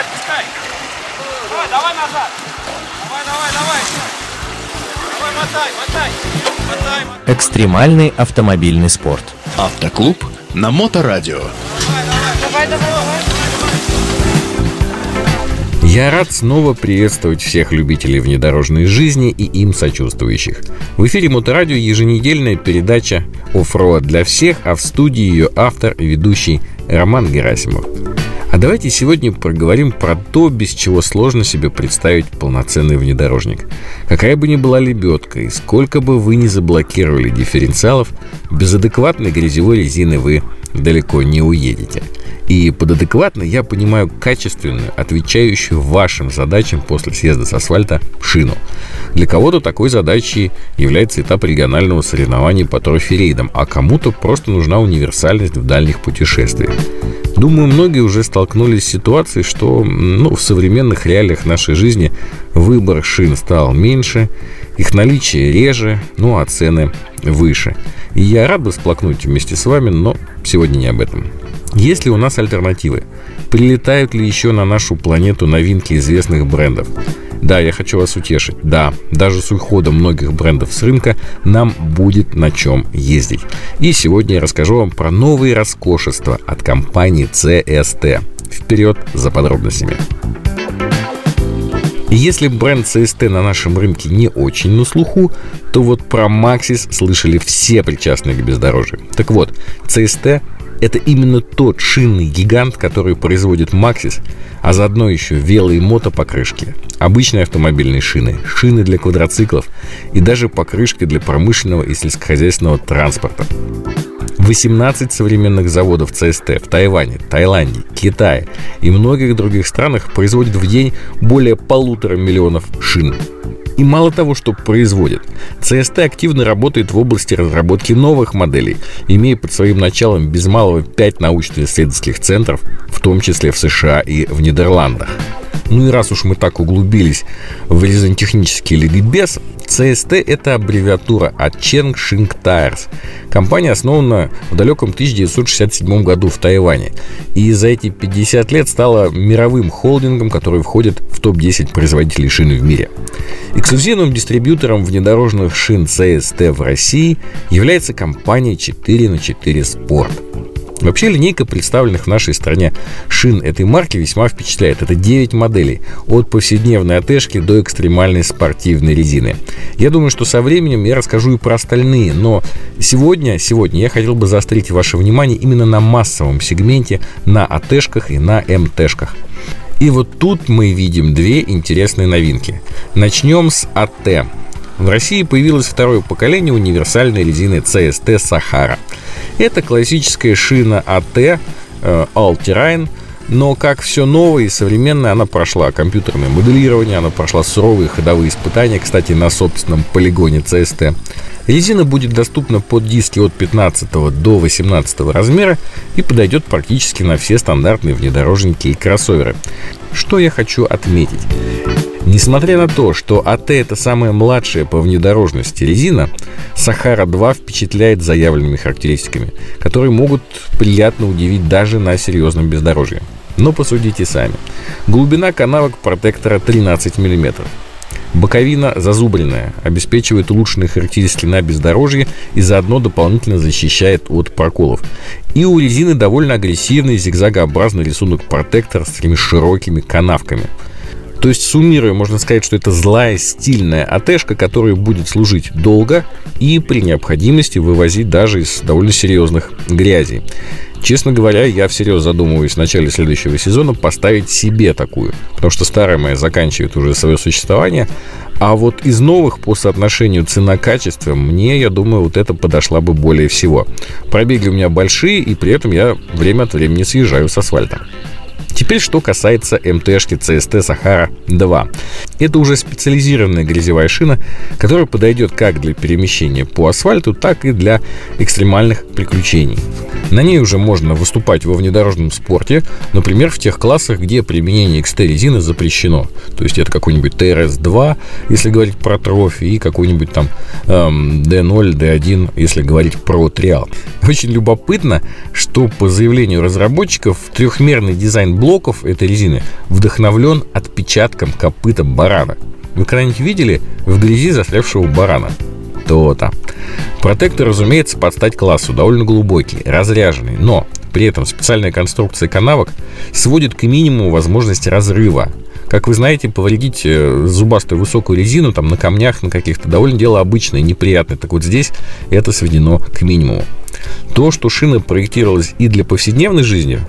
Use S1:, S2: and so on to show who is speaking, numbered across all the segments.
S1: отпускай. Давай, давай назад. Давай, давай, давай. Давай, мотай, мотай. Мотай, мотай.
S2: Экстремальный автомобильный спорт.
S3: Автоклуб на Моторадио.
S1: Давай, давай, давай.
S4: Я рад снова приветствовать всех любителей внедорожной жизни и им сочувствующих. В эфире Моторадио еженедельная передача «Offroad для всех», а в студии ее автор и ведущий Роман Герасимов. А давайте сегодня проговорим про то, без чего сложно себе представить полноценный внедорожник. Какая бы ни была лебедка и сколько бы вы ни заблокировали дифференциалов, без адекватной грязевой резины вы далеко не уедете. И под адекватно я понимаю качественную, отвечающую вашим задачам после съезда с асфальта шину. Для кого-то такой задачей является этап регионального соревнования по трофи-рейдам, а кому-то просто нужна универсальность в дальних путешествиях. Думаю, многие уже столкнулись с ситуацией, что ну, в современных реалиях нашей жизни выбор шин стал меньше, их наличие реже, ну а цены выше. И я рад бы сплакнуть вместе с вами, но сегодня не об этом. Есть ли у нас альтернативы? Прилетают ли еще на нашу планету новинки известных брендов? Да, я хочу вас утешить. Да, даже с уходом многих брендов с рынка нам будет на чем ездить. И сегодня я расскажу вам про новые роскошества от компании CST. Вперед за подробностями. Если бренд CST на нашем рынке не очень на слуху, то вот про Maxis слышали все причастные к бездорожью. Так вот, CST это именно тот шинный гигант, который производит Maxis, а заодно еще вело- мотопокрышки, обычные автомобильные шины, шины для квадроциклов и даже покрышки для промышленного и сельскохозяйственного транспорта. 18 современных заводов ЦСТ в Тайване, Таиланде, Китае и многих других странах производят в день более полутора миллионов шин. И мало того, что производит, CST активно работает в области разработки новых моделей, имея под своим началом без малого 5 научно-исследовательских центров, в том числе в США и в Нидерландах. Ну и раз уж мы так углубились в резонтехнический ликбез, CST – это аббревиатура от Cheng Shing Tires. Компания основана в далеком 1967 году в Тайване. И за эти 50 лет стала мировым холдингом, который входит в топ-10 производителей шин в мире. Эксклюзивным дистрибьютором внедорожных шин CST в России является компания 4 на 4 Sport. Вообще линейка представленных в нашей стране шин этой марки весьма впечатляет. Это 9 моделей, от повседневной АТшки до экстремальной спортивной резины. Я думаю, что со временем я расскажу и про остальные, но сегодня, сегодня я хотел бы заострить ваше внимание именно на массовом сегменте, на АТшках и на МТшках. И вот тут мы видим две интересные новинки. Начнем с АТ. В России появилось второе поколение универсальной резины CST Sahara. Это классическая шина АТ э, All Terrain, но как все новое и современное, она прошла компьютерное моделирование, она прошла суровые ходовые испытания, кстати, на собственном полигоне CST. Резина будет доступна под диски от 15 до 18 размера и подойдет практически на все стандартные внедорожники и кроссоверы. Что я хочу отметить? Несмотря на то, что АТ это самая младшая по внедорожности резина, Сахара-2 впечатляет заявленными характеристиками, которые могут приятно удивить даже на серьезном бездорожье. Но посудите сами. Глубина канавок протектора 13 мм. Боковина зазубренная, обеспечивает улучшенные характеристики на бездорожье и заодно дополнительно защищает от проколов. И у резины довольно агрессивный зигзагообразный рисунок протектора с такими широкими канавками – то есть, суммируя, можно сказать, что это злая стильная АТшка, которая будет служить долго и при необходимости вывозить даже из довольно серьезных грязей. Честно говоря, я всерьез задумываюсь в начале следующего сезона поставить себе такую, потому что старая моя заканчивает уже свое существование, а вот из новых по соотношению цена-качество мне, я думаю, вот это подошла бы более всего. Пробеги у меня большие, и при этом я время от времени съезжаю с асфальта. Теперь что касается МТшки CST Сахара 2. Это уже специализированная грязевая шина, которая подойдет как для перемещения по асфальту, так и для экстремальных приключений. На ней уже можно выступать во внедорожном спорте, например, в тех классах, где применение XT-резины запрещено. То есть это какой-нибудь TRS-2, если говорить про трофи, и какой-нибудь там эм, D0, D1, если говорить про триал. Очень любопытно, что по заявлению разработчиков трехмерный дизайн блоков этой резины вдохновлен отпечатком копыта барана. Вы когда-нибудь видели в грязи застрявшего барана? То-то. Протектор, разумеется, под стать классу, довольно глубокий, разряженный, но при этом специальная конструкция канавок сводит к минимуму возможности разрыва. Как вы знаете, повредить э, зубастую высокую резину там на камнях, на каких-то, довольно дело обычное, неприятное. Так вот здесь это сведено к минимуму. То, что шина проектировалась и для повседневной жизни,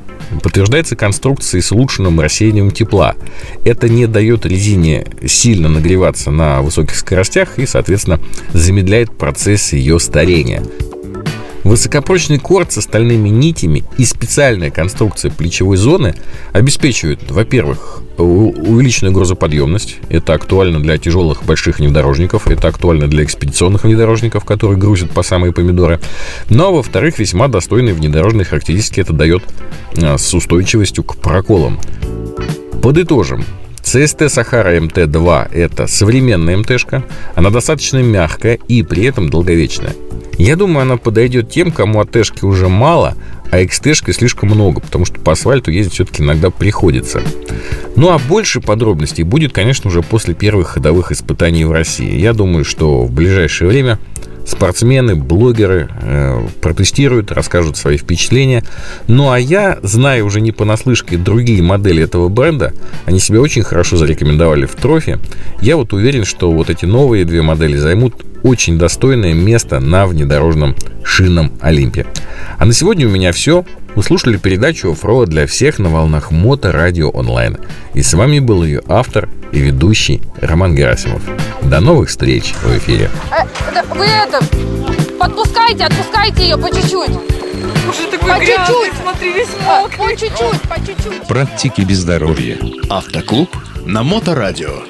S4: подтверждается конструкцией с улучшенным рассеянием тепла. Это не дает резине сильно нагреваться на высоких скоростях и, соответственно, замедляет процесс ее старения. Высокопрочный корд с остальными нитями и специальная конструкция плечевой зоны обеспечивают, во-первых, увеличенную грузоподъемность. Это актуально для тяжелых больших внедорожников, это актуально для экспедиционных внедорожников, которые грузят по самые помидоры. Но, во-вторых, весьма достойные внедорожные характеристики это дает а, с устойчивостью к проколам. Подытожим. CST Sahara MT2 – это современная МТшка, она достаточно мягкая и при этом долговечная. Я думаю, она подойдет тем, кому АТшки уже мало, а XT слишком много, потому что по асфальту ездить все-таки иногда приходится. Ну а больше подробностей будет, конечно, уже после первых ходовых испытаний в России. Я думаю, что в ближайшее время спортсмены, блогеры э, протестируют, расскажут свои впечатления. Ну а я, знаю уже не понаслышке другие модели этого бренда, они себя очень хорошо зарекомендовали в трофе. Я вот уверен, что вот эти новые две модели займут очень достойное место на внедорожном шинном Олимпе. А на сегодня у меня все. Вы слушали передачу «Оффроуд для всех» на волнах Мото Радио Онлайн. И с вами был ее автор и ведущий Роман Герасимов. До новых встреч в эфире.
S5: А, вы это, подпускайте, отпускайте ее по чуть-чуть.
S6: Уже такой по чуть-чуть. смотри, весь
S5: а, По чуть-чуть, по чуть-чуть.
S2: Практики бездоровья.
S3: Автоклуб на Моторадио.